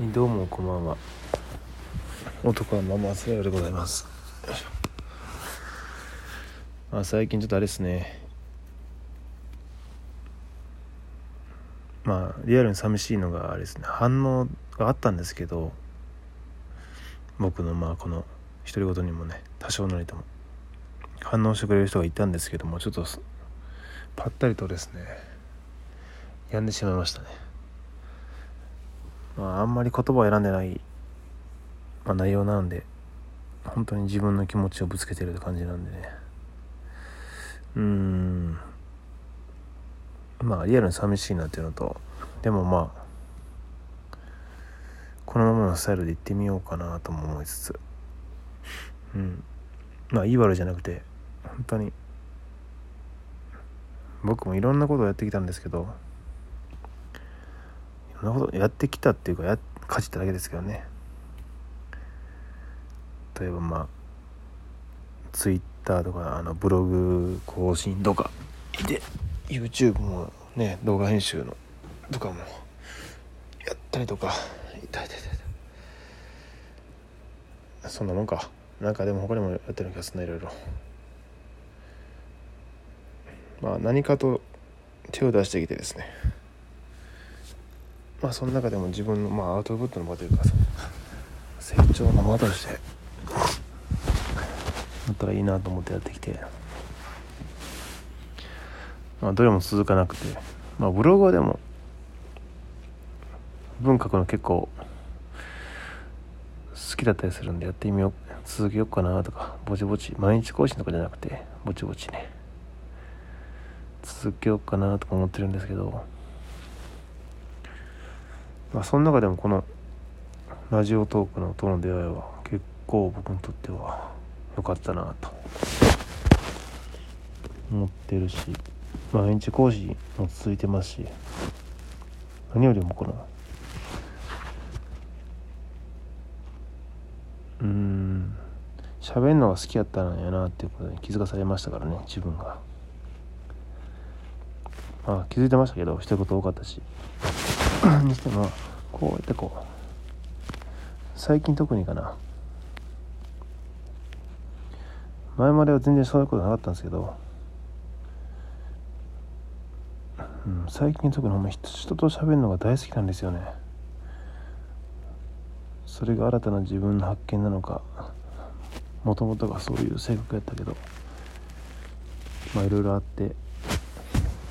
どうもこんばんは。男はママスライでございます。まあ最近ちょっとあれですね。まあリアルに寂しいのがあれですね。反応があったんですけど僕のまあこの独り言にもね多少なりとも。反応してくれる人がいたんですけどもちょっとぱったりとですね。病んでしまいましたね。まああんまり言葉を選んでない、まあ、内容なんで本当に自分の気持ちをぶつけてるって感じなんでね。うーん。まあリアルに寂しいなっていうのとでもまあこのままのスタイルで行ってみようかなとも思いつつ。うん。まあいい悪いじゃなくて本当に僕もいろんなことをやってきたんですけどいろんなことやってきたっていうかやかじっただけですけどね。例えばまあツイッターとかあのブログ更新とかで YouTube もね動画編集のとかもやったりとか痛い痛い痛い。そんなもんか。なんかでも他にもやってる気がするないろいろ。まあ何かと手を出してきてですね。まあその中でも自分のまあアウトプットの場というか成長の場としてだったらいいなと思ってやってきて。まあどれも続かなくて。まあブログはでも文書くの結構好きだったりするんでやってみよう続けようかなとかぼちぼち毎日更新とかじゃなくてぼちぼちね続けようかなとか思ってるんですけどまあその中でもこのラジオトークのとの出会いは結構僕にとっては良かったなと思ってるしまあ毎日講師も続いてますし何よりもこのうん喋るのが好きやったんやなっていうことに気づかされましたからね自分が。まあ気づいてましたけど一言多かったし。にしてもこうやってこう。最近特にかな。前までは全然そういうことなかったんですけど、うん、最近特にほんま人と喋るのが大好きなんですよね。それが新たな自分の発見なのか。もともとがそういう性格やったけど。まあいろいろあって。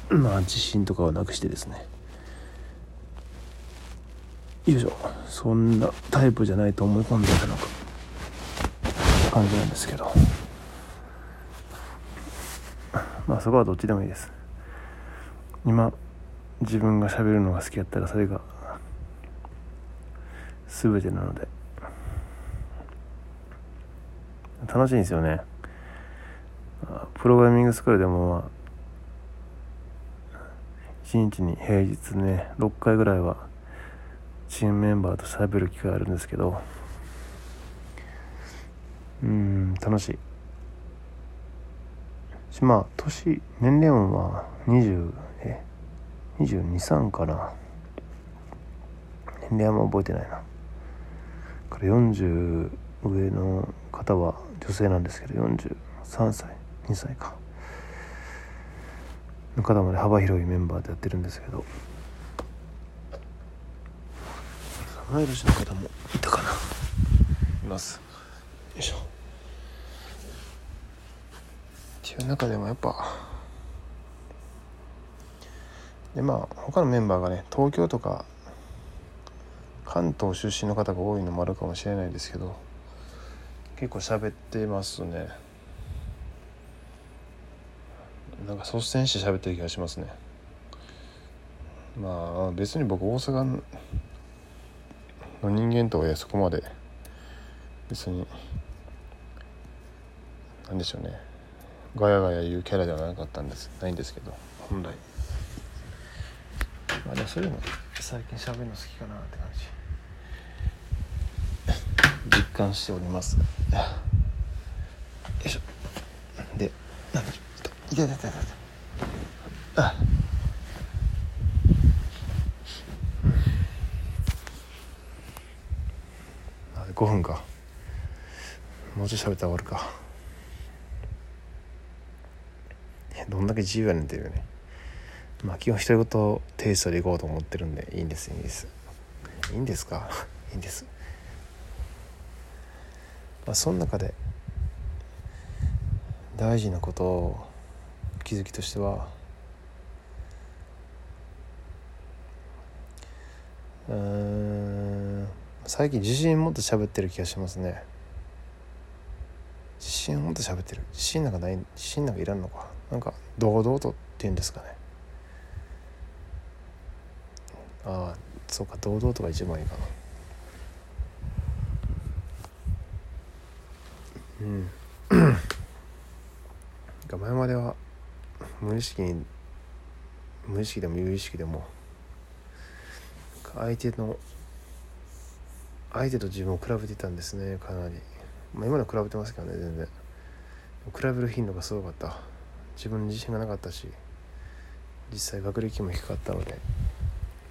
まあ自信とかをなくしてですね。よいしょそんなタイプじゃないと思い込んでたのか。感じなんですけど。まあそこはどっちでもいいです。今自分がしゃべるのが好きやったらそれが全てなので。楽しいんですよね。プログラミングスクールでもまあ1日に平日ね6回ぐらいはチームメンバーと喋る機会あるんですけど。うん楽しい。しまあ年年齢もまあ20え223かな。年齢はもう覚えてないな。これ40上の方は女性なんですけど43歳2歳か。の方まで幅広いメンバーでやってるんですけど。同い年の方もいたかな。います。よいしょ。っていう中でもやっぱでまあ他のメンバーがね東京とか関東出身の方が多いのもあるかもしれないですけど結構喋ってますね。なんか率先して喋ってる気がしますね。まあ別に僕大阪の人間とはそこまで別に何でしょうね。ガヤガヤ言うキャラではなかったんですないんですけど本来。まあでもそういうの最近喋るの好きかなって感じ。実感しております。よいしょ。でなんでちょっと痛い痛い痛い痛い。あ5分か。もうちょい喋ったら終わるか。どんだけ自由やねんっていうね。まあ基本独り言テイストでいこうと思ってるんでいいんですいいんです。いいんですか？いいんです。まあその中で大事なことを気づきとしてはうん最近自信持って喋ってる気がしますね。自信持って喋ってる？自信なんかない？自信なんかいらんのか？なんか堂々とっていうんですかね。ああそうか堂々とが一番いいかな。うん。前までは無意識に無意識でも有意識でも相手の相手と自分を比べてたんですねかなり、まあ、今の比べてますけどね全然。比べる頻度がすごかった。自分に自信がなかったし実際学歴も低かったので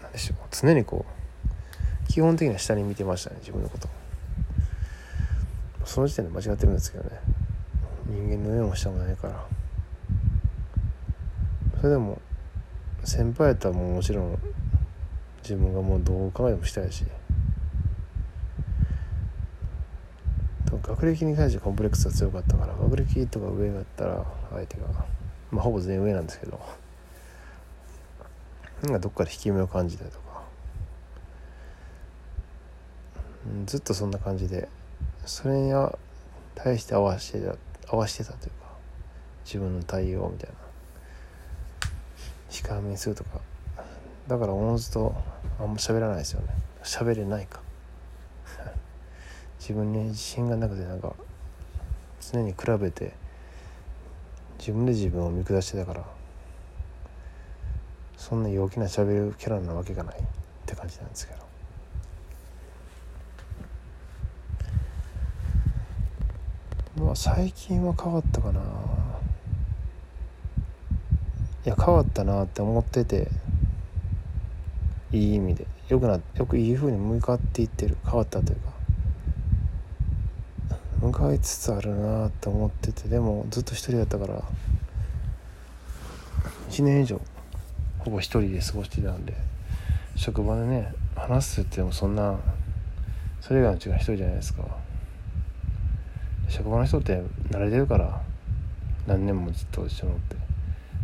何でしょう。常にこう基本的には下に見てましたね自分のこと。その時点で間違ってるんですけどね。人間の上も下もないから。それでも先輩やったらもうもちろん自分がもうどう考えてもしたいし。学歴に関してコンプレックスが強かったから学歴とか上だったら相手がまあほぼ全員上なんですけどなんかどっかで引き目を感じたりとか、うん、ずっとそんな感じでそれに対して合わせてた合わせてたというか自分の対応みたいな。控えめにするとか。だからおのずとあんま喋らないですよね。喋れないか。自分に自信がなくてなんか常に比べて自分で自分を見下してたからそんな陽気な喋るキャラなわけがないって感じなんですけど。まあ最近は変わったかな。いや変わったなって思ってていい意味で。よくなよくいいふうに向かっていってる。変わったというか。向かいつつあるなって思っててでもずっと一人だったから1年以上ほぼ一人で過ごしてたんで職場でね話すってもそんなそれ以外のうちが一人じゃないですか。職場の人って慣れてるから何年もずっと一緒におって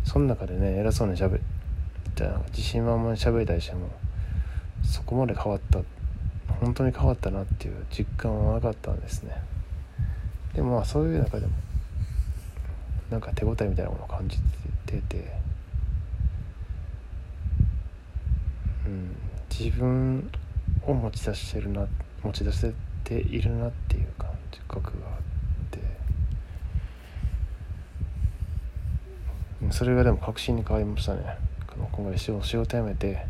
その中でね偉そうにしゃべじゃ自信満々に喋りたりしてもそこまで変わった本当に変わったなっていう実感はなかったんですね。でもまあそういう中でもなんか手応えみたいなものを感じててうん自分を持ち出してるな持ち出せているなっていう感覚があって。それがでも確信に変わりましたね。今回仕事辞めて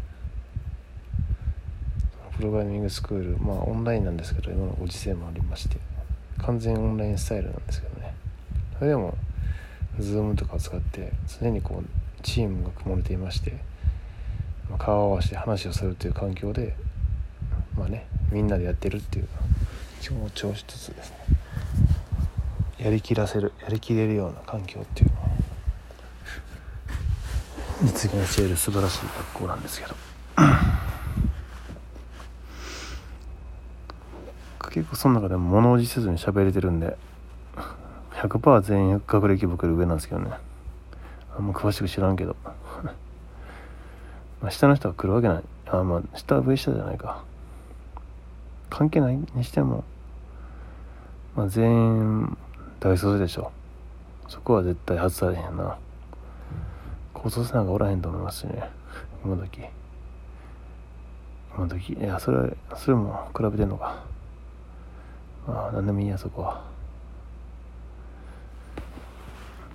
プログラミングスクールまあオンラインなんですけど今のご時世もありまして。完全オンラインスタイルなんですけどね。それでも Zoom とかを使って常にこうチームが組まれていまして、顔を合わせて話をするという環境でまあねみんなでやってるっていう気持ちをしつつですね。やりきらせるやりきれるような環境っていう。のを実現している素晴らしい学校なんですけど。結構その中でも物おじせずに喋れてるんで100%全員学歴僕より上なんですけどね。あんま詳しく知らんけど。まあ下の人が来るわけない。あまあ下は上下じゃないか。関係ないにしても。まあ全員大卒でしょ。そこは絶対外されへんな。高卒なんかおらへんと思いますしね。今時。今時。いやそれそれも比べてんのか。まあ何でもいいやそこは。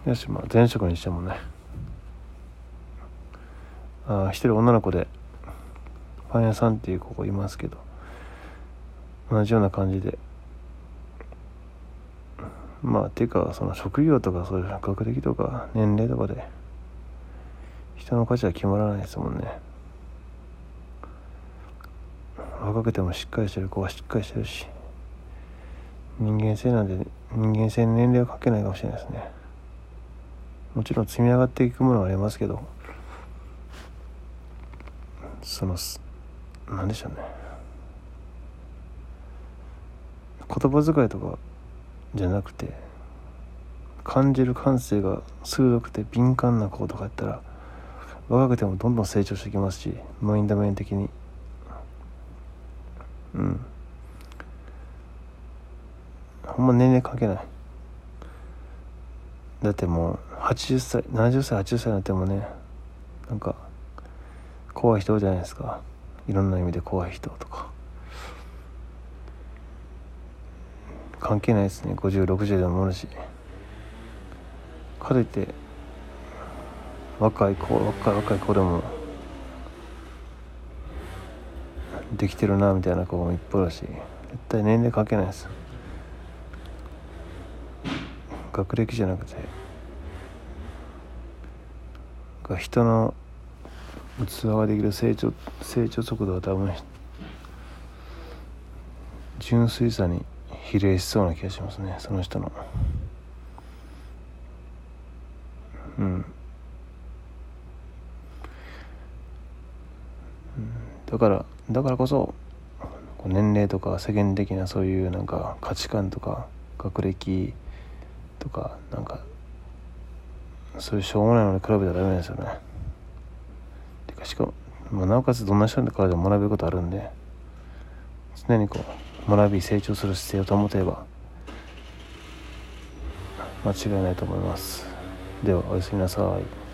よしまあ前職にしてもね。ああ一人女の子でパン屋さんっていう子がいますけど同じような感じで。まあっていうかその職業とかそういう学歴とか年齢とかで人の価値は決まらないですもんね。若くてもしっかりしてる子はしっかりしてるし。人間性なんで人間性に年齢はかけないかもしれないですね。もちろん積み上がっていくものはありますけどその何でしょうね。言葉遣いとかじゃなくて感じる感性が鋭くて敏感な子とかやったら若くてもどんどん成長してきますしマインド面的に。うん。ほんま年齢関係ない。だってもう80歳70歳80歳になってもねなんか怖い人じゃないですか。いろんな意味で怖い人とか。関係ないですね。5060でもおるし。かといって若い子若い若い子でもできてるなみたいな子もいっぱいだし。絶対年齢関係ないです学歴じゃなくて人の器ができる成長成長速度は多分純粋さに比例しそうな気がしますねその人の。うん。だからだからこそ年齢とか世間的なそういうなんか価値観とか学歴とかなんかそういうしょうもないのに比べたらダメですよね。てかしかも、まあ、なおかつどんな人からでも学べることあるんで常にこう学び成長する姿勢を保てば間違いないと思います。ではおやすみなさい。